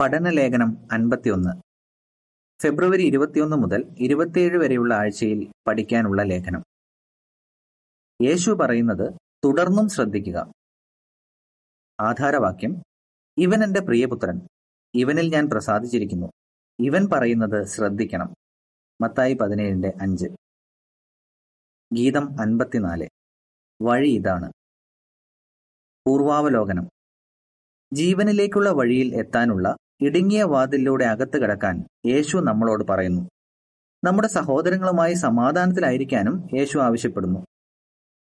പഠനലേഖനം അൻപത്തിയൊന്ന്. ഫെബ്രുവരി ഇരുപത്തിയൊന്ന് മുതൽ ഇരുപത്തിയേഴ് വരെയുള്ള ആഴ്ചയിൽ പഠിക്കാനുള്ള ലേഖനം. യേശു പറയുന്നത് തുടർന്നും ശ്രദ്ധിക്കുക. ആധാരവാക്യം ഇവൻ എന്റെ പ്രിയപുത്രൻ ഇവനിൽ ഞാൻ പ്രസാദിച്ചിരിക്കുന്നു. ഇവൻ പറയുന്നത് ശ്രദ്ധിക്കണം. മത്തായി പതിനേഴിന്റെ അഞ്ച്. ഗീതം അൻപത്തിനാല്. വഴി ഇതാണ്. പൂർവാവലോകനം. ജീവനിലേക്കുള്ള വഴിയിൽ എത്താനുള്ള ഇടുങ്ങിയ വാതിലിലൂടെ അകത്ത് കിടക്കാൻ യേശു നമ്മളോട് പറയുന്നു. നമ്മുടെ സഹോദരങ്ങളുമായി സമാധാനത്തിലായിരിക്കാനും യേശു ആവശ്യപ്പെടുന്നു.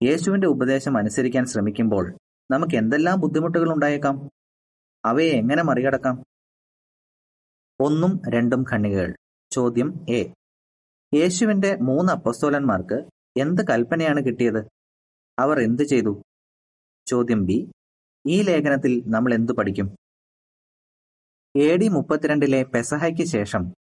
യേശുവിന്റെ ഉപദേശം അനുസരിക്കാൻ ശ്രമിക്കുമ്പോൾ നമുക്ക് എന്തെല്ലാം ബുദ്ധിമുട്ടുകൾ ഉണ്ടായേക്കാം? അവയെ എങ്ങനെ മറികടക്കാം? ഒന്നും രണ്ടും ഖണ്ണികകൾ ചോദ്യം എ. യേശുവിന്റെ മൂന്ന് അപ്പസ്തോലന്മാർക്ക് എന്ത് കൽപ്പനയാണ് കിട്ടിയത്? അവർ എന്തു ചെയ്തു? ചോദ്യം ബി. ഈ ലേഖനത്തിൽ നമ്മൾ എന്തു പഠിക്കും? എ ഡി മുപ്പത്തിരണ്ടിലെ പെസഹയ്ക്ക് ശേഷം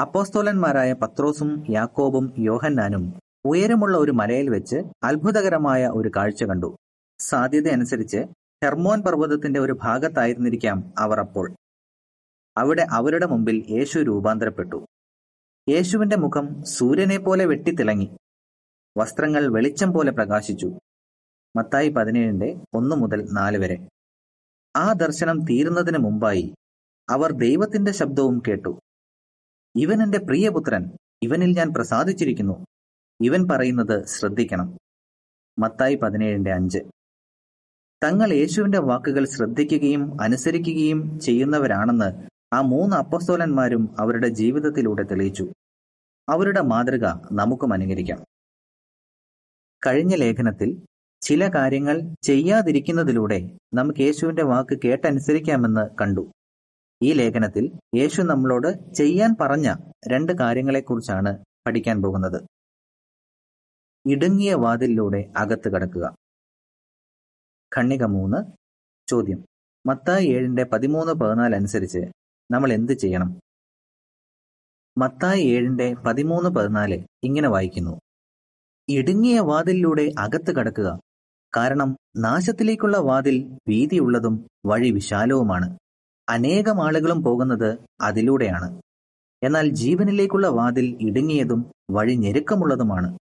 അപ്പോസ്തോലന്മാരായ പത്രോസും യാക്കോബും യോഹന്നാനും ഉയരമുള്ള ഒരു മലയിൽ വെച്ച് അത്ഭുതകരമായ ഒരു കാഴ്ച കണ്ടു. സാധ്യതയനുസരിച്ച് ഹെർമോൻ പർവതത്തിന്റെ ഒരു ഭാഗത്തായിരുന്നിരിക്കാം അവർ അപ്പോൾ. അവിടെ അവരുടെ മുമ്പിൽ യേശു രൂപാന്തരപ്പെട്ടു. യേശുവിന്റെ മുഖം സൂര്യനെ പോലെ വെട്ടിത്തിളങ്ങി. വസ്ത്രങ്ങൾ വെളിച്ചം പോലെ പ്രകാശിച്ചു. മത്തായി പതിനേഴിന്റെ ഒന്ന് മുതൽ നാല് വരെ. ആ ദർശനം തീരുന്നതിന് മുമ്പായി അവർ ദൈവത്തിന്റെ ശബ്ദവും കേട്ടു. ഇവൻ എന്റെ പ്രിയപുത്രൻ ഇവനിൽ ഞാൻ പ്രസാദിച്ചിരിക്കുന്നു. ഇവൻ പറയുന്നത് ശ്രദ്ധിക്കണം. മത്തായി പതിനേഴിന്റെ അഞ്ച്. തങ്ങൾ യേശുവിന്റെ വാക്കുകൾ ശ്രദ്ധിക്കുകയും അനുസരിക്കുകയും ചെയ്യുന്നവരാണെന്ന് ആ മൂന്ന് അപ്പസ്തോലന്മാരും അവരുടെ ജീവിതത്തിലൂടെ തെളിയിച്ചു. അവരുടെ മാതൃക നമുക്കും അനുകരിക്കാം. കഴിഞ്ഞ ലേഖനത്തിൽ ചില കാര്യങ്ങൾ ചെയ്യാതിരിക്കുന്നതിലൂടെ നമുക്ക് യേശുവിന്റെ വാക്ക് കേട്ടനുസരിക്കാമെന്ന് കണ്ടു. ഈ ലേഖനത്തിൽ യേശു നമ്മളോട് ചെയ്യാൻ പറഞ്ഞ രണ്ട് കാര്യങ്ങളെക്കുറിച്ചാണ് പഠിക്കാൻ പോകുന്നത്. ഇടുങ്ങിയ വാതിലിലൂടെ അകത്ത് കടക്കുക. ഖണ്ണിക മൂന്ന് ചോദ്യം. മത്തായി ഏഴിന്റെ പതിമൂന്ന് പതിനാല് അനുസരിച്ച് നമ്മൾ എന്ത് ചെയ്യണം? മത്തായി ഏഴിന്റെ പതിമൂന്ന് പതിനാല് ഇങ്ങനെ വായിക്കുന്നു. ഇടുങ്ങിയ വാതിലിലൂടെ അകത്ത് കടക്കുക കാരണം നാശത്തിലേക്കുള്ള വാതിൽ വീതിയുള്ളതും വഴി വിശാലവുമാണ് അനേകം ആളുകളും പോകുന്നത് അതിലൂടെയാണ്. എന്നാൽ ജീവനിലേക്കുള്ള വാതിൽ ഇടുങ്ങിയതും വഴി ഞെരുക്കമുള്ളതുമാണ്.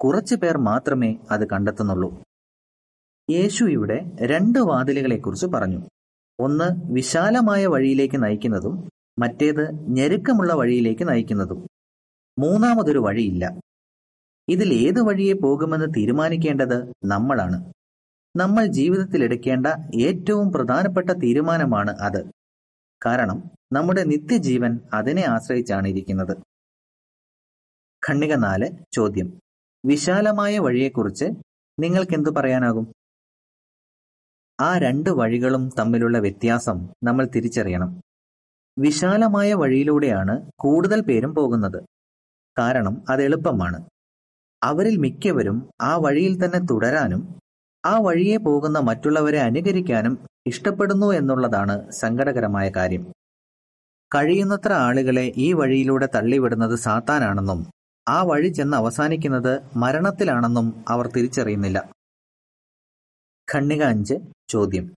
കുറച്ചു പേർ മാത്രമേ അത് കണ്ടെത്തുന്നുള്ളൂ. യേശു ഇവിടെ രണ്ട് വാതിലുകളെക്കുറിച്ച് പറഞ്ഞു. ഒന്ന് വിശാലമായ വഴിയിലേക്ക് നയിക്കുന്നതും മറ്റേത് ഞെരുക്കമുള്ള വഴിയിലേക്ക് നയിക്കുന്നതും. മൂന്നാമതൊരു വഴിയില്ല. ഇതിൽ ഏത് വഴിയെ പോകുമെന്ന് തീരുമാനിക്കേണ്ടത് നമ്മളാണ്. നമ്മൾ ജീവിതത്തിൽ എടുക്കേണ്ട ഏറ്റവും പ്രധാനപ്പെട്ട തീരുമാനമാണ് അത്. കാരണം നമ്മുടെ നിത്യജീവൻ അതിനെ ആശ്രയിച്ചാണ് ഇരിക്കുന്നത്. ഖണ്ണിക നാല് ചോദ്യം. വിശാലമായ വഴിയെക്കുറിച്ച് നിങ്ങൾക്ക് എന്തു പറയാനാകും? ആ രണ്ട് വഴികളും തമ്മിലുള്ള വ്യത്യാസം നമ്മൾ തിരിച്ചറിയണം. വിശാലമായ വഴിയിലൂടെയാണ് കൂടുതൽ പേരും പോകുന്നത്. കാരണം അത് എളുപ്പമാണ്. അവരിൽ മിക്കവരും ആ വഴിയിൽ തന്നെ തുടരാനും ആ വഴിയെ പോകുന്ന മറ്റുള്ളവരെ അനുകരിക്കാനും ഇഷ്ടപ്പെടുന്നു എന്നുള്ളതാണ് സങ്കടകരമായ കാര്യം. കഴിയുന്നത്ര ആളുകളെ ഈ വഴിയിലൂടെ തള്ളിവിടുന്നത് സാത്താനാണെന്നും ആ വഴി ചെന്ന് അവസാനിക്കുന്നത് മരണത്തിലാണെന്നും അവർ തിരിച്ചറിയുന്നില്ല. ഖണ്ണിക അഞ്ച് ചോദ്യം.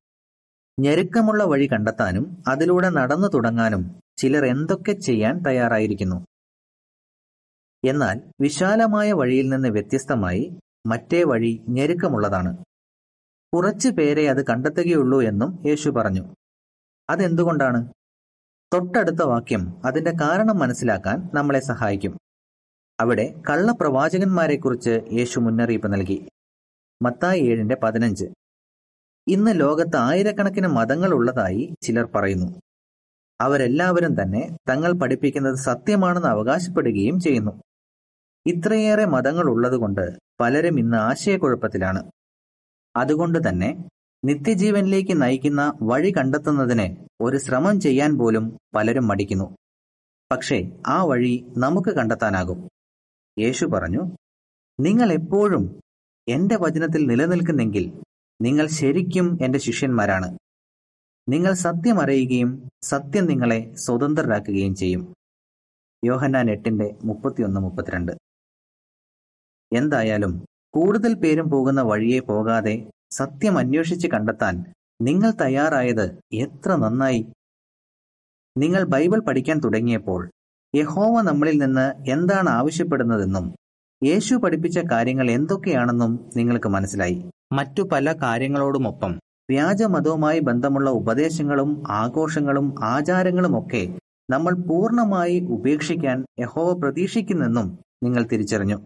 ഞെരുക്കമുള്ള വഴി കണ്ടെത്താനും അതിലൂടെ നടന്നു തുടങ്ങാനും ചിലർ എന്തൊക്കെ ചെയ്യാൻ തയ്യാറായിരിക്കുന്നു? എന്നാൽ വിശാലമായ വഴിയിൽ നിന്ന് വ്യത്യസ്തമായി മറ്റേ വഴി ഞെരുക്കമുള്ളതാണ്. കുറച്ചു പേരെ അത് കണ്ടെത്തുകയുള്ളൂ എന്നും യേശു പറഞ്ഞു. അതെന്തുകൊണ്ടാണ്? തൊട്ടടുത്ത വാക്യം അതിന്റെ കാരണം മനസ്സിലാക്കാൻ നമ്മളെ സഹായിക്കും. അവിടെ കള്ളപ്രവാചകന്മാരെക്കുറിച്ച് യേശു മുന്നറിയിപ്പ് നൽകി. മത്തായി ഏഴിന്റെ പതിനഞ്ച്. ഇന്ന് ലോകത്ത് ആയിരക്കണക്കിന് മതങ്ങൾ ഉള്ളതായി ചിലർ പറയുന്നു. അവരെല്ലാവരും തന്നെ തങ്ങൾ പഠിപ്പിക്കുന്നത് സത്യമാണെന്ന് അവകാശപ്പെടുകയും ചെയ്യുന്നു. ഇത്രയേറെ മതങ്ങൾ ഉള്ളതുകൊണ്ട് പലരും ഇന്ന് ആശയക്കുഴപ്പത്തിലാണ്. അതുകൊണ്ട് തന്നെ നിത്യജീവനിലേക്ക് നയിക്കുന്ന വഴി കണ്ടെത്തുന്നതിന് ഒരു ശ്രമം ചെയ്യാൻ പോലും പലരും മടിക്കുന്നു. പക്ഷേ ആ വഴി നമുക്ക് കണ്ടെത്താനാകും. യേശു പറഞ്ഞു നിങ്ങൾ എപ്പോഴും എന്റെ വചനത്തിൽ നിലനിൽക്കുന്നെങ്കിൽ നിങ്ങൾ ശരിക്കും എന്റെ ശിഷ്യന്മാരാണ്. നിങ്ങൾ സത്യം അറിയുകയും സത്യം നിങ്ങളെ സ്വതന്ത്രരാക്കുകയും ചെയ്യും. യോഹന്നാൻ എട്ടിന്റെ മുപ്പത്തിയൊന്ന് മുപ്പത്തിരണ്ട്. എന്തായാലും കൂടുതൽ പേരും പോകുന്ന വഴിയെ പോകാതെ സത്യം അന്വേഷിച്ച് കണ്ടെത്താൻ നിങ്ങൾ തയ്യാറായത് എത്ര നന്നായി. നിങ്ങൾ ബൈബിൾ പഠിക്കാൻ തുടങ്ങിയപ്പോൾ യഹോവ നമ്മളിൽ നിന്ന് എന്താണ് ആവശ്യപ്പെടുന്നതെന്നും യേശു പഠിപ്പിച്ച കാര്യങ്ങൾ എന്തൊക്കെയാണെന്നും നിങ്ങൾക്ക് മനസ്സിലായി. മറ്റു പല കാര്യങ്ങളോടുമൊപ്പം വ്യാജമതവുമായി ബന്ധമുള്ള ഉപദേശങ്ങളും ആഘോഷങ്ങളും ആചാരങ്ങളുമൊക്കെ നമ്മൾ പൂർണമായി ഉപേക്ഷിക്കാൻ യഹോവ പ്രതീക്ഷിക്കുന്നെന്നും നിങ്ങൾ തിരിച്ചറിഞ്ഞു.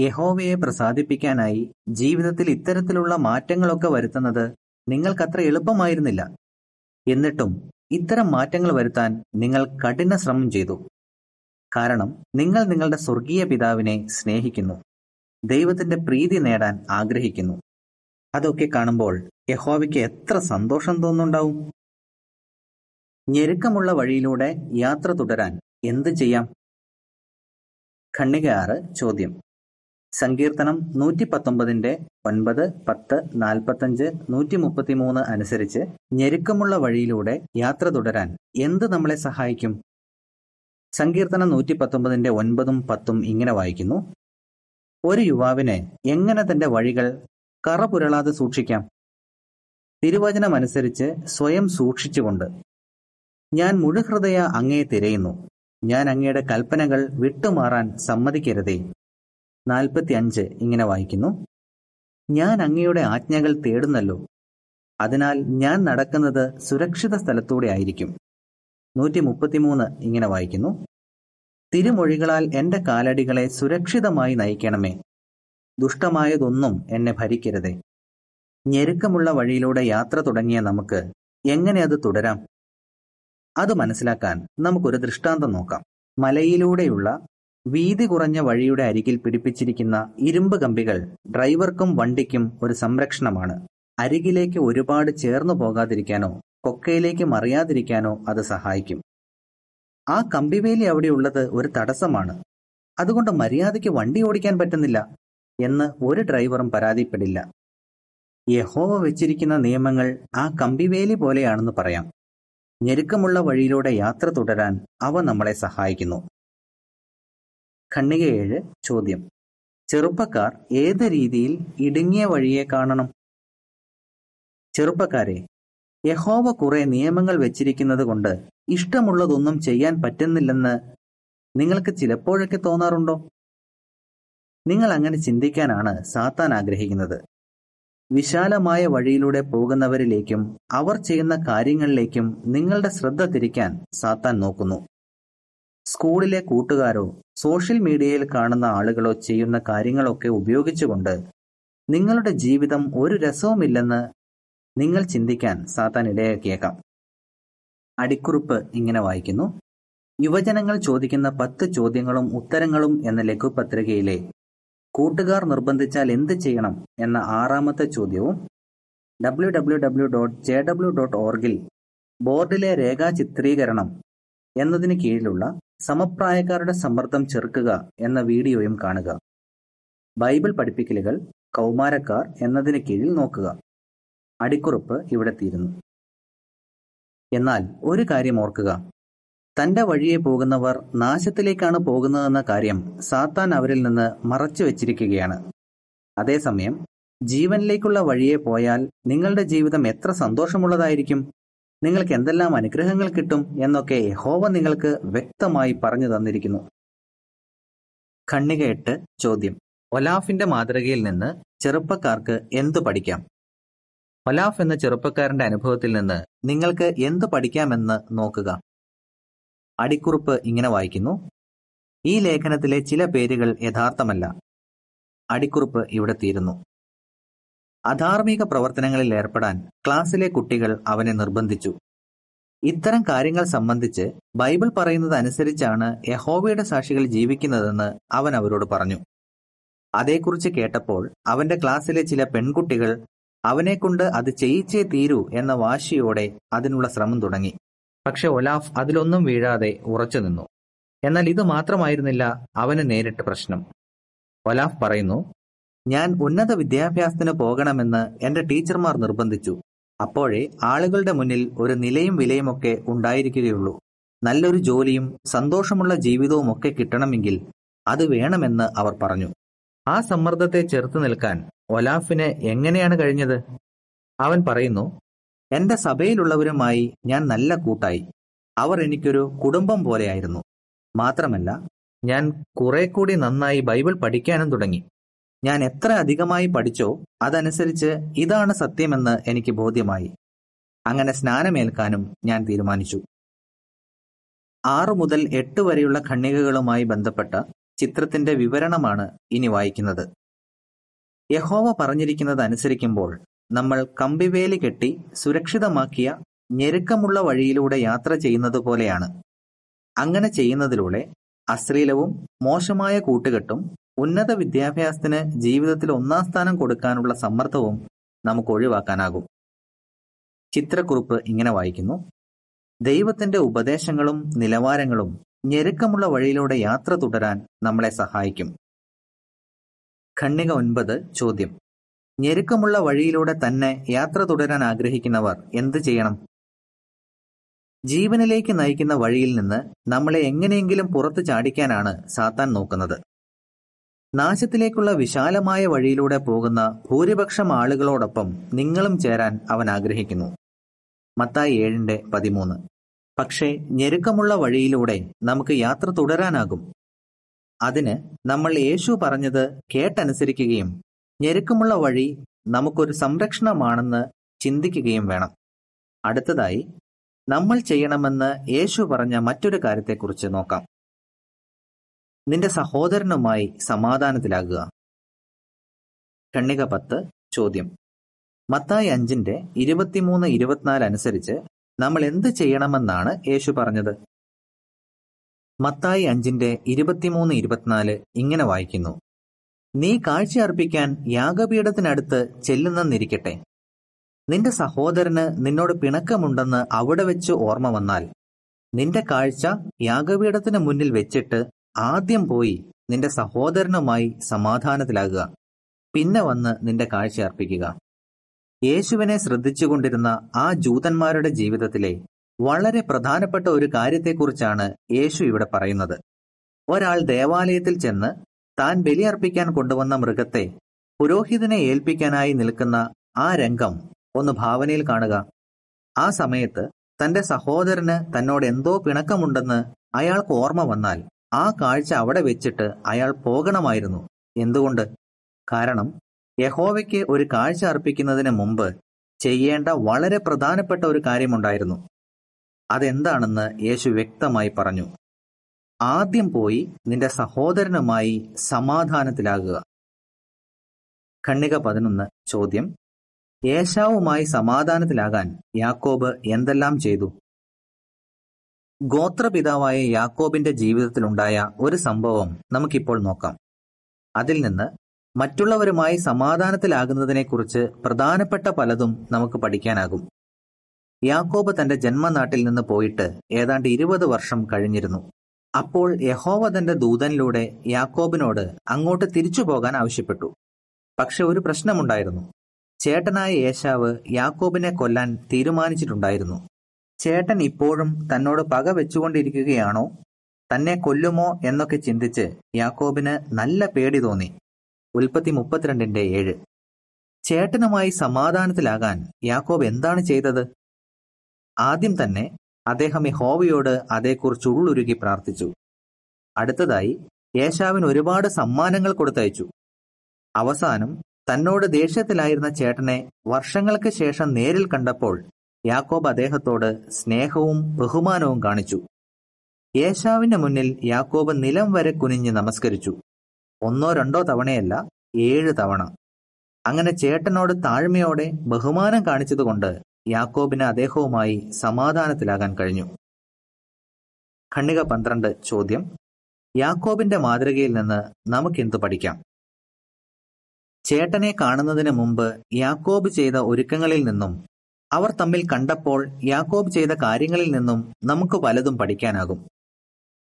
യഹോവയെ പ്രസാദിപ്പിക്കാനായി ജീവിതത്തിൽ ഇത്തരത്തിലുള്ള മാറ്റങ്ങളൊക്കെ വരുത്തുന്നത് നിങ്ങൾക്കത്ര എളുപ്പമായിരുന്നില്ല. എന്നിട്ടും ഇത്തരം മാറ്റങ്ങൾ വരുത്താൻ നിങ്ങൾ കഠിന ശ്രമം ചെയ്തു. കാരണം നിങ്ങൾ നിങ്ങളുടെ സ്വർഗീയ പിതാവിനെ സ്നേഹിക്കുന്നു. ദൈവത്തിന്റെ പ്രീതി നേടാൻ ആഗ്രഹിക്കുന്നു. അതൊക്കെ കാണുമ്പോൾ യഹോവയ്ക്ക് എത്ര സന്തോഷം തോന്നുന്നുണ്ടാവും? ഞെരുക്കമുള്ള വഴിയിലൂടെ യാത്ര തുടരാൻ എന്ത് ചെയ്യാം? ഖണ്ണിക ആറ് ചോദ്യം. സങ്കീർത്തനം നൂറ്റി പത്തൊമ്പതിന്റെ ഒൻപത് പത്ത് നാൽപ്പത്തഞ്ച് നൂറ്റി മുപ്പത്തിമൂന്ന് അനുസരിച്ച് ഞെരുക്കമുള്ള വഴിയിലൂടെ യാത്ര തുടരാൻ എന്ത് നമ്മളെ സഹായിക്കും? സങ്കീർത്തനം നൂറ്റി പത്തൊമ്പതിന്റെ ഒൻപതും പത്തും ഇങ്ങനെ വായിക്കുന്നു. ഒരു യുവാവിനെ എങ്ങനെ തന്റെ വഴികൾ കറപുരളാതെ സൂക്ഷിക്കാം? തിരുവചനമനുസരിച്ച് സ്വയം സൂക്ഷിച്ചുകൊണ്ട് ഞാൻ മുഴുഹൃദയ അങ്ങയെ തിരയുന്നു. ഞാൻ അങ്ങയുടെ കൽപ്പനകൾ വിട്ടുമാറാൻ സമ്മതിക്കരുതേ. നാൽപ്പത്തി അഞ്ച് ഇങ്ങനെ വായിക്കുന്നു. ഞാൻ അങ്ങയുടെ ആജ്ഞകൾ തേടുന്നല്ലോ. അതിനാൽ ഞാൻ നടക്കുന്നത് സുരക്ഷിത സ്ഥലത്തൂടെ ആയിരിക്കും. നൂറ്റി മുപ്പത്തിമൂന്ന് ഇങ്ങനെ വായിക്കുന്നു. തിരുമൊഴികളാൽ എന്റെ കാലടികളെ സുരക്ഷിതമായി നയിക്കണമേ. ദുഷ്ടമായതൊന്നും എന്നെ ഭരിക്കരുതേ. ഞെരുക്കമുള്ള വഴിയിലൂടെ യാത്ര തുടങ്ങിയ നമുക്ക് എങ്ങനെ അത് തുടരാം? അത് മനസ്സിലാക്കാൻ നമുക്കൊരു ദൃഷ്ടാന്തം നോക്കാം. മലയിലൂടെയുള്ള വീതി കുറഞ്ഞ വഴിയുടെ അരികിൽ പിടിപ്പിച്ചിരിക്കുന്ന ഇരുമ്പ് കമ്പികൾ ഡ്രൈവർക്കും വണ്ടിക്കും ഒരു സംരക്ഷണമാണ്. അരികിലേക്ക് ഒരുപാട് ചേർന്നു പോകാതിരിക്കാനോ കൊക്കയിലേക്ക് മറിയാതിരിക്കാനോ അത് സഹായിക്കും. ആ കമ്പിവേലി അവിടെയുള്ളത് ഒരു തടസ്സമാണ്. അതുകൊണ്ട് മര്യാദയ്ക്ക് വണ്ടി ഓടിക്കാൻ പറ്റുന്നില്ല എന്ന് ഒരു ഡ്രൈവറും പരാതിപ്പെടില്ല. യഹോവ വെച്ചിരിക്കുന്ന നിയമങ്ങൾ ആ കമ്പിവേലി പോലെയാണെന്ന് പറയാം. ഞെരുക്കമുള്ള വഴിയിലൂടെ യാത്ര തുടരാൻ അവ നമ്മളെ സഹായിക്കുന്നു. ഖണ്ണിക ഏഴ് ചോദ്യം. ചെറുപ്പക്കാർ ഏത് രീതിയിൽ ഇടുങ്ങിയ വഴിയെ കാണണം? ചെറുപ്പക്കാരെ യഹോവ കുറെ നിയമങ്ങൾ വെച്ചിരിക്കുന്നത് കൊണ്ട് ഇഷ്ടമുള്ളതൊന്നും ചെയ്യാൻ പറ്റുന്നില്ലെന്ന് നിങ്ങൾക്ക് ചിലപ്പോഴൊക്കെ തോന്നാറുണ്ടോ? നിങ്ങൾ അങ്ങനെ ചിന്തിക്കാനാണ് സാത്താൻ ആഗ്രഹിക്കുന്നത്. വിശാലമായ വഴിയിലൂടെ പോകുന്നവരിലേക്കും അവർ ചെയ്യുന്ന കാര്യങ്ങളിലേക്കും നിങ്ങളുടെ ശ്രദ്ധ തിരിക്കാൻ സാത്താൻ നോക്കുന്നു. സ്കൂളിലെ കൂട്ടുകാരോ സോഷ്യൽ മീഡിയയിൽ കാണുന്ന ആളുകളോ ചെയ്യുന്ന കാര്യങ്ങളൊക്കെ ഉപയോഗിച്ചുകൊണ്ട് നിങ്ങളുടെ ജീവിതം ഒരു രസവുമില്ലെന്ന് നിങ്ങൾ ചിന്തിക്കാൻ സാത്താൻ ഇടയാക്കിയേക്കാം അടിക്കുറിപ്പ് ഇങ്ങനെ വായിക്കുന്നു. യുവജനങ്ങൾ ചോദിക്കുന്ന പത്ത് ചോദ്യങ്ങളും ഉത്തരങ്ങളും എന്ന ലഘുപത്രികയിലെ കൂട്ടുകാർ നിർബന്ധിച്ചാൽ എന്ത് ചെയ്യണം എന്ന ആറാമത്തെ ചോദ്യവും W W W dot J W dot ഓർഗിൽ ബോർഡിലെ രേഖാചിത്രീകരണം എന്നതിന് കീഴിലുള്ള സമപ്രായക്കാരുടെ സമ്മർദ്ദം ചെറുക്കുക എന്ന വീഡിയോയും കാണുക. ബൈബിൾ പഠിപ്പിക്കലുകൾ കൗമാരക്കാർ എന്നതിന് കീഴിൽ നോക്കുക. അടിക്കുറിപ്പ് ഇവിടെ തീരുന്നു. എന്നാൽ ഒരു കാര്യം ഓർക്കുക. തന്റെ വഴിയെ പോകുന്നവർ നാശത്തിലേക്കാണ് പോകുന്നതെന്ന കാര്യം സാത്താൻ അവരിൽ നിന്ന് മറച്ചു വച്ചിരിക്കുകയാണ്. അതേസമയം ജീവനിലേക്കുള്ള വഴിയെ പോയാൽ നിങ്ങളുടെ ജീവിതം എത്ര സന്തോഷമുള്ളതായിരിക്കും. നിങ്ങൾക്ക് എന്തെല്ലാം അനുഗ്രഹങ്ങൾ കിട്ടും എന്നൊക്കെ യഹോവ നിങ്ങൾക്ക് വ്യക്തമായി പറഞ്ഞു തന്നിരിക്കുന്നു. ഖണ്ണിക ചോദ്യം. ഒലാഫിന്റെ മാതൃകയിൽ നിന്ന് ചെറുപ്പക്കാർക്ക് എന്തു പഠിക്കാം? ഒലാഫ് എന്ന ചെറുപ്പക്കാരന്റെ അനുഭവത്തിൽ നിന്ന് നിങ്ങൾക്ക് എന്തു പഠിക്കാമെന്ന് നോക്കുക. അടിക്കുറിപ്പ് ഇങ്ങനെ വായിക്കുന്നു. ഈ ലേഖനത്തിലെ ചില പേരുകൾ യഥാർത്ഥമല്ല. അടിക്കുറിപ്പ് ഇവിടെ തീരുന്നു. അധാർമിക പ്രവർത്തനങ്ങളിൽ ഏർപ്പെടാൻ ക്ലാസ്സിലെ കുട്ടികൾ അവനെ നിർബന്ധിച്ചു. ഇത്തരം കാര്യങ്ങൾ സംബന്ധിച്ച് ബൈബിൾ പറയുന്നത് അനുസരിച്ചാണ് യഹോവയുടെ സാക്ഷികൾ ജീവിക്കുന്നതെന്ന് അവൻ അവരോട് പറഞ്ഞു. അതേക്കുറിച്ച് കേട്ടപ്പോൾ അവന്റെ ക്ലാസ്സിലെ ചില പെൺകുട്ടികൾ അവനെക്കൊണ്ട് അത് ചെയ്യിച്ചേ തീരൂ എന്ന വാശിയോടെ അതിനുള്ള ശ്രമം തുടങ്ങി. പക്ഷെ ഒലാഫ് അതിലൊന്നും വീഴാതെ ഉറച്ചു നിന്നു. എന്നാൽ ഇത് മാത്രമായിരുന്നില്ല അവന് നേരിട്ട് പ്രശ്നം. ഒലാഫ് പറയുന്നു ഞാൻ ഉന്നത വിദ്യാഭ്യാസത്തിന് പോകണമെന്ന് എന്റെ ടീച്ചർമാർ നിർബന്ധിച്ചു. അപ്പോഴേ ആളുകളുടെ മുന്നിൽ ഒരു നിലയും വിലയുമൊക്കെ ഉണ്ടായിരിക്കുകയുള്ളൂ. നല്ലൊരു ജോലിയും സന്തോഷമുള്ള ജീവിതവും ഒക്കെ കിട്ടണമെങ്കിൽ അത് വേണമെന്ന് അവർ പറഞ്ഞു. ആ സമ്മർദ്ദത്തെ ചെറുത്തു നിൽക്കാൻ ഒലാഫിന് എങ്ങനെയാണ് കഴിഞ്ഞത്? അവൻ പറയുന്നു എന്റെ സഭയിലുള്ളവരുമായി ഞാൻ നല്ല കൂട്ടായി. അവർ എനിക്കൊരു കുടുംബം പോലെയായിരുന്നു. മാത്രമല്ല ഞാൻ കുറെ കൂടി നന്നായി ബൈബിൾ പഠിക്കാനും തുടങ്ങി. ഞാൻ എത്ര അധികമായി പഠിച്ചോ അതനുസരിച്ച് ഇതാണ് സത്യമെന്ന് എനിക്ക് ബോധ്യമായി. അങ്ങനെ സ്നാനമേൽക്കാനും ഞാൻ തീരുമാനിച്ചു. ആറു മുതൽ എട്ട് വരെയുള്ള ഖണ്ണികകളുമായി ബന്ധപ്പെട്ട ചിത്രത്തിന്റെ വിവരണമാണ് ഇനി വായിക്കുന്നത്. യഹോവ പറഞ്ഞിരിക്കുന്നത് അനുസരിക്കുമ്പോൾ നമ്മൾ കമ്പിവേലി കെട്ടി സുരക്ഷിതമാക്കിയ ഞെരുക്കമുള്ള വഴിയിലൂടെ യാത്ര ചെയ്യുന്നത് പോലെയാണ് അങ്ങനെ ചെയ്യുന്നതിലൂടെ അശ്ലീലവും മോശമായ കൂട്ടുകെട്ടും ഉന്നത വിദ്യാഭ്യാസത്തിന് ജീവിതത്തിൽ ഒന്നാം സ്ഥാനം കൊടുക്കാനുള്ള സമ്മർദ്ദവും നമുക്ക് ഒഴിവാക്കാനാകും. ചിത്രക്കുറിപ്പ് ഇങ്ങനെ വായിക്കുന്നു. ദൈവത്തിന്റെ ഉപദേശങ്ങളും നിലവാരങ്ങളും ഞെരുക്കമുള്ള വഴിയിലൂടെ യാത്ര തുടരാൻ നമ്മളെ സഹായിക്കും. ഖണ്ണിക ഒൻപത് ചോദ്യം. ഞെരുക്കമുള്ള വഴിയിലൂടെ തന്നെ യാത്ര തുടരാൻ ആഗ്രഹിക്കുന്നവർ എന്ത് ചെയ്യണം? ജീവനിലേക്ക് നയിക്കുന്ന വഴിയിൽ നിന്ന് നമ്മളെ എങ്ങനെയെങ്കിലും പുറത്തു ചാടിക്കാനാണ് സാത്താൻ നോക്കുന്നത്. നാശത്തിലേക്കുള്ള വിശാലമായ വഴിയിലൂടെ പോകുന്ന ഭൂരിപക്ഷം ആളുകളോടൊപ്പം നിങ്ങളും ചേരാൻ അവൻ ആഗ്രഹിക്കുന്നു. മത്തായി ഏഴിന്റെ പതിമൂന്ന്. പക്ഷേ ഞെരുക്കമുള്ള വഴിയിലൂടെ നമുക്ക് യാത്ര തുടരാനാകും. അതിന് നമ്മൾ യേശു പറഞ്ഞത് കേട്ടനുസരിക്കുകയും ഞെരുക്കമുള്ള വഴി നമുക്കൊരു സംരക്ഷണമാണെന്ന് ചിന്തിക്കുകയും വേണം. അടുത്തതായി നമ്മൾ ചെയ്യണമെന്ന് യേശു പറഞ്ഞ മറ്റൊരു കാര്യത്തെക്കുറിച്ച് നോക്കാം. നിന്റെ സഹോദരനുമായി സമാധാനത്തിലാകുക. ഖണ്ണിക പത്ത് ചോദ്യം. മത്തായി അഞ്ചിന്റെ ഇരുപത്തിമൂന്ന് ഇരുപത്തിനാല് അനുസരിച്ച് നമ്മൾ എന്ത് ചെയ്യണമെന്നാണ് യേശു പറഞ്ഞത്? മത്തായി അഞ്ചിന്റെ ഇരുപത്തിമൂന്ന് ഇരുപത്തിനാല് ഇങ്ങനെ വായിക്കുന്നു. നീ കാഴ്ച അർപ്പിക്കാൻ യാഗപീഠത്തിനടുത്ത് ചെല്ലുന്നെന്നിരിക്കട്ടെ. നിന്റെ സഹോദരന് നിന്നോട് പിണക്കമുണ്ടെന്ന് അവിടെ വെച്ച് ഓർമ്മ വന്നാൽ നിന്റെ കാഴ്ച യാഗപീഠത്തിന് മുന്നിൽ വെച്ചിട്ട് ആദ്യം പോയി നിന്റെ സഹോദരനുമായി സമാധാനത്തിലാകുക. പിന്നെ വന്ന് നിന്റെ കാഴ്ച അർപ്പിക്കുക. യേശുവിനെ ശ്രദ്ധിച്ചുകൊണ്ടിരുന്ന ആ ജൂതന്മാരുടെ ജീവിതത്തിലെ വളരെ പ്രധാനപ്പെട്ട ഒരു കാര്യത്തെക്കുറിച്ചാണ് യേശു ഇവിടെ പറയുന്നത്. ഒരാൾ ദേവാലയത്തിൽ ചെന്ന് താൻ ബലിയർപ്പിക്കാൻ കൊണ്ടുവന്ന മൃഗത്തെ പുരോഹിതനെ ഏൽപ്പിക്കാനായി നിൽക്കുന്ന ആ രംഗം ഒന്ന് ഭാവനയിൽ കാണുക. ആ സമയത്ത് തന്റെ സഹോദരന് തന്നോട് എന്തോ പിണക്കമുണ്ടെന്ന് അയാൾക്ക് ഓർമ്മ വന്നാൽ ആ കാഴ്ച അവിടെ വെച്ചിട്ട് അയാൾ പോകണമായിരുന്നു. എന്തുകൊണ്ട്? കാരണം യഹോവയ്ക്ക് ഒരു കാഴ്ച അർപ്പിക്കുന്നതിന് മുമ്പ് ചെയ്യേണ്ട വളരെ പ്രധാനപ്പെട്ട ഒരു കാര്യമുണ്ടായിരുന്നു. അതെന്താണെന്ന് യേശു വ്യക്തമായി പറഞ്ഞു. ആദ്യം പോയി നിന്റെ സഹോദരനുമായി സമാധാനത്തിലാകുക. ഖണ്ണിക പതിനൊന്ന് ചോദ്യം. ഏശാവുമായി സമാധാനത്തിലാകാൻ യാക്കോബ് എന്തെല്ലാം ചെയ്തു? ഗോത്രപിതാവായ യാക്കോബിന്റെ ജീവിതത്തിലുണ്ടായ ഒരു സംഭവം നമുക്കിപ്പോൾ നോക്കാം. അതിൽ നിന്ന് മറ്റുള്ളവരുമായി സമാധാനത്തിലാകുന്നതിനെക്കുറിച്ച് പ്രധാനപ്പെട്ട പലതും നമുക്ക് പഠിക്കാനാകും. യാക്കോബ് തന്റെ ജന്മനാട്ടിൽ നിന്ന് പോയിട്ട് ഏതാണ്ട് ഇരുപത് വർഷം കഴിഞ്ഞിരുന്നു. അപ്പോൾ യഹോവ തന്റെ ദൂതനിലൂടെ യാക്കോബിനോട് അങ്ങോട്ട് തിരിച്ചു പോകാൻ ആവശ്യപ്പെട്ടു. പക്ഷെ ഒരു പ്രശ്നമുണ്ടായിരുന്നു. ചേട്ടനായ യേശാവ് യാക്കോബിനെ കൊല്ലാൻ തീരുമാനിച്ചിട്ടുണ്ടായിരുന്നു. ചേട്ടൻ ഇപ്പോഴും തന്നോട് പക വെച്ചുകൊണ്ടിരിക്കുകയാണോ? തന്നെ കൊല്ലുമോ എന്നൊക്കെ ചിന്തിച്ച് യാക്കോബിന് നല്ല പേടി തോന്നി. ഉൽപ്പത്തി മുപ്പത്തിരണ്ടിന്റെ ഏഴ്. ചേട്ടനുമായി സമാധാനത്തിലാകാൻ യാക്കോബ് എന്താണ് ചെയ്തത്? ആദ്യം തന്നെ അദ്ദേഹം യഹോവയോട് അതേക്കുറിച്ച് ഉള്ളുരുകി പ്രാർത്ഥിച്ചു. അടുത്തതായി യേശാവിന് ഒരുപാട് സമ്മാനങ്ങൾ കൊടുത്തയച്ചു. അവസാനം തന്നോട് ദേഷ്യത്തിലായിരുന്ന ചേട്ടനെ വർഷങ്ങൾക്ക് ശേഷം നേരിൽ കണ്ടപ്പോൾ യാക്കോബ് അദ്ദേഹത്തോട് സ്നേഹവും ബഹുമാനവും കാണിച്ചു. യേശാവിന്റെ മുന്നിൽ യാക്കോബ് നിലം വരെ കുനിഞ്ഞ് നമസ്കരിച്ചു. ഒന്നോ രണ്ടോ തവണയല്ല ഏഴ് തവണ. അങ്ങനെ ചേട്ടനോട് താഴ്മയോടെ ബഹുമാനം കാണിച്ചതുകൊണ്ട് യാക്കോബിന് അദ്ദേഹവുമായി സമാധാനത്തിലാകാൻ കഴിഞ്ഞു. ഖണ്ണിക പന്ത്രണ്ട് ചോദ്യം. യാക്കോബിന്റെ മാതൃകയിൽ നിന്ന് നമുക്കെന്തു പഠിക്കാം? ചേട്ടനെ കാണുന്നതിന് മുമ്പ് യാക്കോബ് ചെയ്ത ഒരുക്കങ്ങളിൽ നിന്നും അവർ തമ്മിൽ കണ്ടപ്പോൾ യാക്കോബ് ചെയ്ത കാര്യങ്ങളിൽ നിന്നും നമുക്ക് പലതും പഠിക്കാനാകും.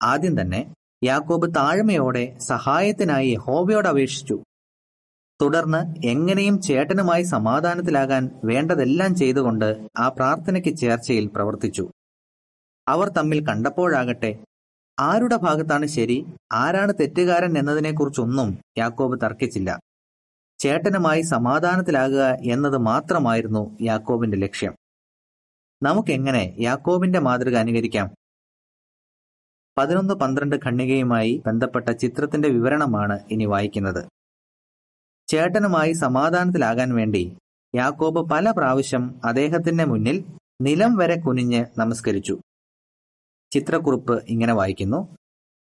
ആദ്യം തന്നെ യാക്കോബ് താഴ്മയോടെ സഹായത്തിനായി യഹോവയോട് അപേക്ഷിച്ചു. തുടർന്ന് എങ്ങനെയും ചേട്ടനുമായി സമാധാനത്തിലാകാൻ വേണ്ടതെല്ലാം ചെയ്തുകൊണ്ട് ആ പ്രാർത്ഥനയ്ക്ക് ചേർച്ചയിൽ പ്രവർത്തിച്ചു. അവർ തമ്മിൽ കണ്ടപ്പോഴാകട്ടെ ആരുടെ ഭാഗത്താണ് ശരി ആരാണ് തെറ്റുകാരൻ എന്നതിനെക്കുറിച്ചൊന്നും യാക്കോബ് തർക്കിച്ചില്ല. ചേട്ടനുമായി സമാധാനത്തിലാകുക എന്നത് മാത്രമായിരുന്നു യാക്കോബിന്റെ ലക്ഷ്യം. നമുക്കെങ്ങനെ യാക്കോബിന്റെ മാതൃക അനുകരിക്കാം? പതിനൊന്ന് പന്ത്രണ്ട് ഖണ്ണികയുമായി ബന്ധപ്പെട്ട ചിത്രത്തിന്റെ വിവരണമാണ് ഇനി വായിക്കുന്നത്. ചേട്ടനുമായി സമാധാനത്തിലാകാൻ വേണ്ടി യാക്കോബ് പല പ്രാവശ്യം അദ്ദേഹത്തിന്റെ മുന്നിൽ നിലം വരെ കുനിഞ്ഞ് നമസ്കരിച്ചു. ചിത്രക്കുറിപ്പ് ഇങ്ങനെ വായിക്കുന്നു.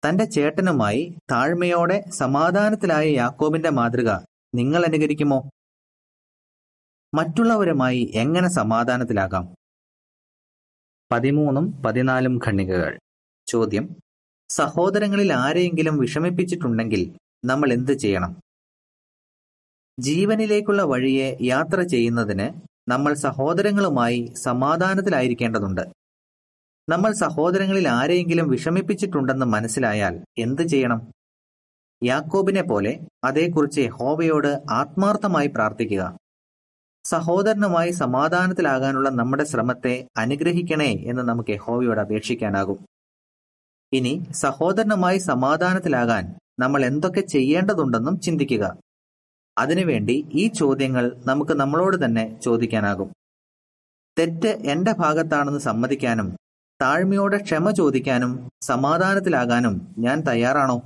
തന്റെ ചേട്ടനുമായി താഴ്മയോടെ സമാധാനത്തിലായ യാക്കോബിന്റെ മാതൃക നിങ്ങൾ അനുകരിക്കുമോ? മറ്റുള്ളവരുമായി എങ്ങനെ സമാധാനത്തിലാകാം? പതിമൂന്നും പതിനാലും ഖണ്ണികകൾ ചോദ്യം സഹോദരങ്ങളിൽ ആരെയെങ്കിലും വിഷമിപ്പിച്ചിട്ടുണ്ടെങ്കിൽ നമ്മൾ എന്ത് ചെയ്യണം? ജീവനിലേക്കുള്ള വഴിയെ യാത്ര ചെയ്യുന്നതിന് നമ്മൾ സഹോദരങ്ങളുമായി സമാധാനത്തിലായിരിക്കേണ്ടതുണ്ട്. നമ്മൾ സഹോദരങ്ങളിൽ ആരെയെങ്കിലും വിഷമിപ്പിച്ചിട്ടുണ്ടെന്ന് മനസ്സിലായാൽ എന്ത് ചെയ്യണം? യാക്കോബിനെ പോലെ അതേക്കുറിച്ച് യഹോവയോട് ആത്മാർത്ഥമായി പ്രാർത്ഥിക്കുക. സഹോദരനുമായി സമാധാനത്തിലാകാനുള്ള നമ്മുടെ ശ്രമത്തെ അനുഗ്രഹിക്കണേ എന്ന് നമുക്ക് യഹോവയോട് അപേക്ഷിക്കാനാകും. ഇനി സഹോദരനുമായി സമാധാനത്തിലാകാൻ നമ്മൾ എന്തൊക്കെ ചെയ്യേണ്ടതുണ്ടെന്നും ചിന്തിക്കുക. അതിനുവേണ്ടി ഈ ചോദ്യങ്ങൾ നമുക്ക് നമ്മളോട് തന്നെ ചോദിക്കാനാകും. തെറ്റ് എന്റെ ഭാഗത്താണെന്ന് സമ്മതിക്കാനും താഴ്മയോടെ ക്ഷമ ചോദിക്കാനും സമാധാനത്തിലാകാനും ഞാൻ തയ്യാറാണോ?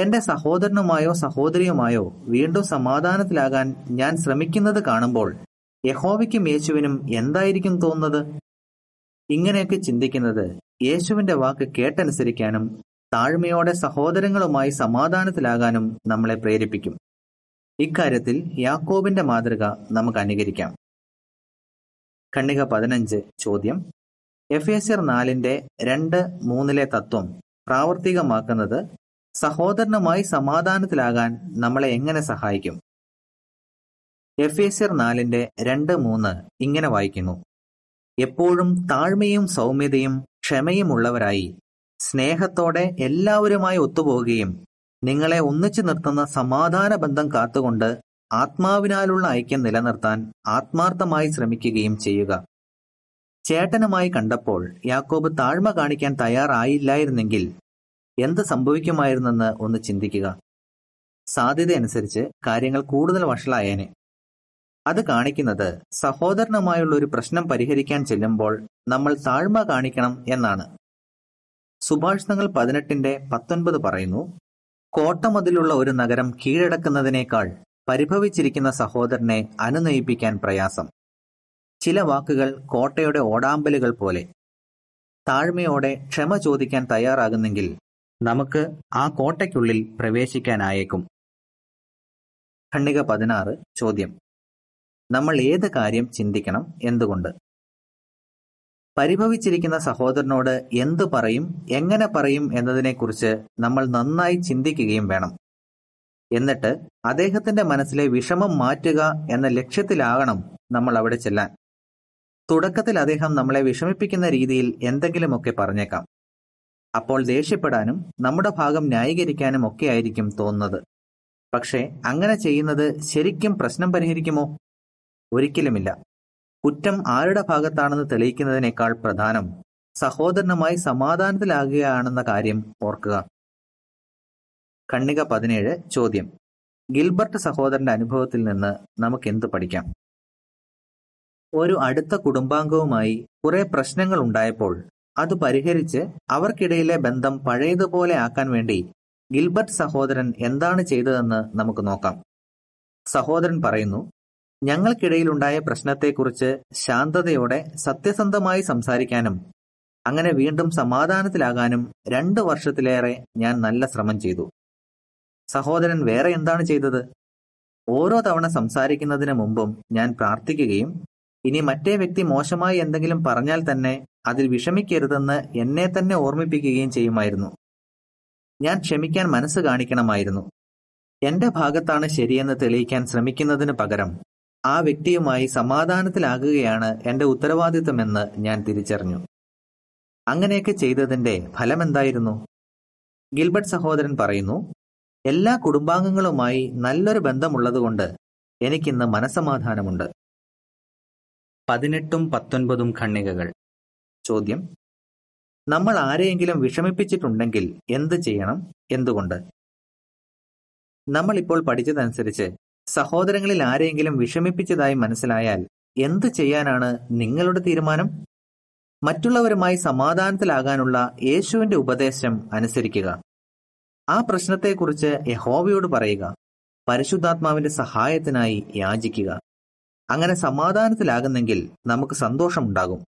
എന്റെ സഹോദരനുമായോ സഹോദരിയുമായോ വീണ്ടും സമാധാനത്തിലാകാൻ ഞാൻ ശ്രമിക്കുന്നത് കാണുമ്പോൾ യഹോവയ്ക്കും യേശുവിനും എന്തായിരിക്കും തോന്നുന്നത്? ഇങ്ങനെയൊക്കെ ചിന്തിക്കുന്നത് യേശുവിന്റെ വാക്ക് കേട്ടനുസരിക്കാനും താഴ്മയോടെ സഹോദരങ്ങളുമായി സമാധാനത്തിലാകാനും നമ്മളെ പ്രേരിപ്പിക്കും. ഇക്കാര്യത്തിൽ യാക്കോബിന്റെ മാതൃക നമുക്ക് അനുകരിക്കാം. കണ്ണിക പതിനഞ്ച് ചോദ്യം. എഫ് എസ് നാലിന്റെ രണ്ട് മൂന്നിലെ തത്വം പ്രാവർത്തികമാക്കുന്നത് സഹോദരനുമായി സമാധാനത്തിലാകാൻ നമ്മളെ എങ്ങനെ സഹായിക്കും? എഫ് എസ് ആർ നാലിന്റെ രണ്ട് മൂന്ന് ഇങ്ങനെ വായിക്കുന്നു. എപ്പോഴും താഴ്മയും സൗമ്യതയും ക്ഷമയും ഉള്ളവരായി സ്നേഹത്തോടെ എല്ലാവരുമായി ഒത്തുപോകുകയും നിങ്ങളെ ഒന്നിച്ചു നിർത്തുന്ന സമാധാന ബന്ധം കാത്തുകൊണ്ട് ആത്മാവിനാലുള്ള ഐക്യം നിലനിർത്താൻ ആത്മാർത്ഥമായി ശ്രമിക്കുകയും ചെയ്യുക. ചേട്ടനുമായി കണ്ടപ്പോൾ യാക്കോബ് താഴ്മ കാണിക്കാൻ തയ്യാറായില്ലായിരുന്നെങ്കിൽ എന്ത് സംഭവിക്കുമായിരുന്നെന്ന് ഒന്ന് ചിന്തിക്കുക. സാധ്യതയനുസരിച്ച് കാര്യങ്ങൾ കൂടുതൽ വഷളായേനെ. അത് കാണിക്കുന്നത് സഹോദരനുമായുള്ള ഒരു പ്രശ്നം പരിഹരിക്കാൻ ചെല്ലുമ്പോൾ നമ്മൾ താഴ്മ കാണിക്കണം എന്നാണ്. സുഭാഷിതങ്ങൾ പതിനെട്ടിന്റെ പത്തൊൻപത് പറയുന്നു കോട്ടമതിലുള്ള ഒരു നഗരം കീഴടക്കുന്നതിനേക്കാൾ പരിഭവിച്ചിരിക്കുന്ന സഹോദരനെ അനുനയിപ്പിക്കാൻ പ്രയാസം. ചില വാക്കുകൾ കോട്ടയുടെ ഓടാമ്പലുകൾ പോലെ. താഴ്മയോടെ ക്ഷമ ചോദിക്കാൻ തയ്യാറാകുന്നെങ്കിൽ നമുക്ക് ആ കോട്ടയ്ക്കുള്ളിൽ പ്രവേശിക്കാനായേക്കും. ഖണ്ഡിക പതിനാറ് ചോദ്യം. നമ്മൾ ഏത് കാര്യം ചിന്തിക്കണം എന്തുകൊണ്ട്? പരിഭവിച്ചിരിക്കുന്ന സഹോദരനോട് എന്തു പറയും എങ്ങനെ പറയും എന്നതിനെക്കുറിച്ച് നമ്മൾ നന്നായി ചിന്തിക്കുകയും വേണം. എന്നിട്ട് അദ്ദേഹത്തിന്റെ മനസ്സിലെ വിഷമം മാറ്റുക എന്ന ലക്ഷ്യത്തിലാകണം നമ്മൾ അവിടെ ചെല്ലാൻ. തുടക്കത്തിൽ അദ്ദേഹം നമ്മളെ വിഷമിപ്പിക്കുന്ന രീതിയിൽ എന്തെങ്കിലുമൊക്കെ പറഞ്ഞേക്കാം. അപ്പോൾ ദേഷ്യപ്പെടാനും നമ്മുടെ ഭാഗം ന്യായീകരിക്കാനും ഒക്കെ ആയിരിക്കും തോന്നുന്നത്. പക്ഷേ അങ്ങനെ ചെയ്യുന്നത് ശരിക്കും പ്രശ്നം പരിഹരിക്കുമോ? ഒരിക്കലുമില്ല. കുറ്റം ആരുടെ ഭാഗത്താണെന്ന് തെളിയിക്കുന്നതിനേക്കാൾ പ്രധാനം സഹോദരനുമായി സമാധാനത്തിലാകുകയാണെന്ന കാര്യം ഓർക്കുക. കണ്ണിക പതിനേഴ് ചോദ്യം. ഗിൽബർട്ട് സഹോദരന്റെ അനുഭവത്തിൽ നിന്ന് നമുക്ക് എന്ത് പഠിക്കാം? ഒരു അടുത്ത കുടുംബാംഗവുമായി കുറെ പ്രശ്നങ്ങൾ ഉണ്ടായപ്പോൾ അത് പരിഹരിച്ച് അവർക്കിടയിലെ ബന്ധം പഴയതുപോലെ ആക്കാൻ വേണ്ടി ഗിൽബർട്ട് സഹോദരൻ എന്താണ് ചെയ്തതെന്ന് നമുക്ക് നോക്കാം. സഹോദരൻ പറയുന്നു ഞങ്ങൾക്കിടയിലുണ്ടായ പ്രശ്നത്തെക്കുറിച്ച് ശാന്തതയോടെ സത്യസന്ധമായി സംസാരിക്കാനും അങ്ങനെ വീണ്ടും സമാധാനത്തിലാകാനും രണ്ട് വർഷത്തിലേറെ ഞാൻ നല്ല ശ്രമം ചെയ്തു. സഹോദരൻ വേറെ എന്താണ് ചെയ്തത്? ഓരോ തവണ സംസാരിക്കുന്നതിന് മുമ്പും ഞാൻ പ്രാർത്ഥിക്കുകയും ഇനി മറ്റേ വ്യക്തി മോശമായി എന്തെങ്കിലും പറഞ്ഞാൽ തന്നെ അതിൽ വിഷമിക്കരുതെന്ന് എന്നെ തന്നെ ഓർമ്മിപ്പിക്കുകയും ചെയ്യുമായിരുന്നു. ഞാൻ ക്ഷമിക്കാൻ മനസ്സ് കാണിക്കണമായിരുന്നു. എന്റെ ഭാഗത്താണ് ശരിയെന്ന് തെളിയിക്കാൻ ശ്രമിക്കുന്നതിന് പകരം ആ വ്യക്തിയുമായി സമാധാനത്തിലാകുകയാണ് എന്റെ ഉത്തരവാദിത്തമെന്ന് ഞാൻ തിരിച്ചറിഞ്ഞു. അങ്ങനെയൊക്കെ ചെയ്തതിന്റെ ഫലമെന്തായിരുന്നു? ഗിൽബർട്ട് സഹോദരൻ പറയുന്നു എല്ലാ കുടുംബാംഗങ്ങളുമായി നല്ലൊരു ബന്ധമുള്ളതുകൊണ്ട് എനിക്കിന്ന് മനസമാധാനമുണ്ട് പതിനെട്ടും പത്തൊൻപതും ഖണ്ണികകൾ ചോദ്യം. നമ്മൾ ആരെയെങ്കിലും വിഷമിപ്പിച്ചിട്ടുണ്ടെങ്കിൽ എന്ത് ചെയ്യണം? എന്തുകൊണ്ട്? നമ്മൾ ഇപ്പോൾ പഠിച്ചതനുസരിച്ച് സഹോദരങ്ങളിൽ ആരെയെങ്കിലും വിഷമിപ്പിച്ചതായി മനസ്സിലായാൽ എന്ത് ചെയ്യാനാണ് നിങ്ങളുടെ തീരുമാനം? മറ്റുള്ളവരുമായി സമാധാനത്തിലാകാനുള്ള യേശുവിന്റെ ഉപദേശം അനുസരിക്കുക. ആ പ്രശ്നത്തെക്കുറിച്ച് യഹോവയോട് പറയുക. പരിശുദ്ധാത്മാവിന്റെ സഹായത്തിനായി യാചിക്കുക. അങ്ങനെ സമാധാനത്തിലാകുന്നെങ്കിൽ നമുക്ക് സന്തോഷമുണ്ടാകും.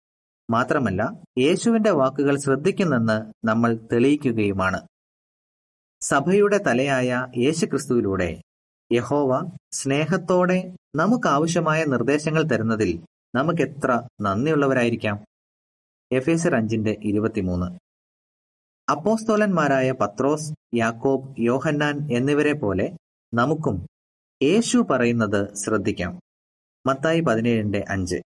മാത്രമല്ല യേശുവിന്റെ വാക്കുകൾ ശ്രദ്ധിക്കുന്നെന്ന് നമ്മൾ തെളിയിക്കുകയുമാണ്. സഭയുടെ തലയായ യേശുക്രിസ്തുവിലൂടെ യഹോവ സ്നേഹത്തോടെ നമുക്ക് ആവശ്യമായ നിർദ്ദേശങ്ങൾ തരുന്നതിൽ നമുക്കെത്ര നന്ദിയുള്ളവരായിരിക്കാം. എഫ് എസ് അഞ്ചിന്റെ ഇരുപത്തിമൂന്ന്. അപ്പോസ്തോലന്മാരായ പത്രോസ് യാക്കോബ് യോഹന്നാൻ എന്നിവരെ പോലെ നമുക്കും യേശു പറയുന്നത് ശ്രദ്ധിക്കാം. മത്തായി പതിനേഴിന്റെ അഞ്ച്.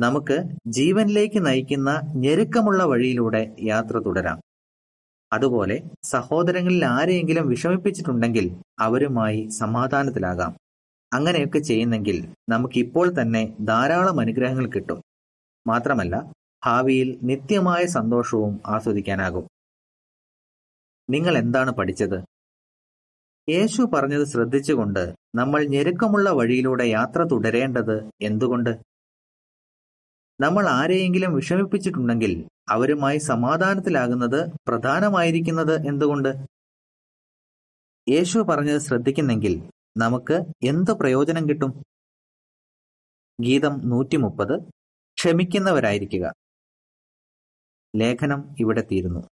നമുക്ക് ജീവനിലേക്ക് നയിക്കുന്ന ഞെരുക്കമുള്ള വഴിയിലൂടെ യാത്ര തുടരാം. അതുപോലെ സഹോദരങ്ങളിൽ ആരെയെങ്കിലും വിഷമിപ്പിച്ചിട്ടുണ്ടെങ്കിൽ അവരുമായി സമാധാനത്തിലാകാം. അങ്ങനെയൊക്കെ ചെയ്യുന്നെങ്കിൽ നമുക്കിപ്പോൾ തന്നെ ധാരാളം അനുഗ്രഹങ്ങൾ കിട്ടും. മാത്രമല്ല ഭാവിയിൽ നിത്യമായ സന്തോഷവും ആസ്വദിക്കാനാകും. നിങ്ങൾ എന്താണ് പഠിച്ചത്? യേശു പറഞ്ഞത് ശ്രദ്ധിച്ചുകൊണ്ട് നമ്മൾ ഞെരുക്കമുള്ള വഴിയിലൂടെ യാത്ര തുടരേണ്ടത് എന്തുകൊണ്ട്? നമ്മൾ ആരെയെങ്കിലും വിഷമിപ്പിച്ചിട്ടുണ്ടെങ്കിൽ അവരുമായി സമാധാനത്തിലാകുന്നത് പ്രധാനമായിരിക്കുന്നത് എന്തുകൊണ്ട്? യേശു പറഞ്ഞത് ശ്രദ്ധിക്കുന്നെങ്കിൽ നമുക്ക് എന്ത് പ്രയോജനം കിട്ടും? ഗീതം നൂറ്റി മുപ്പത് ക്ഷമിക്കുന്നവരായിരിക്കുക. ലേഖനം ഇവിടെ തീരുന്നു.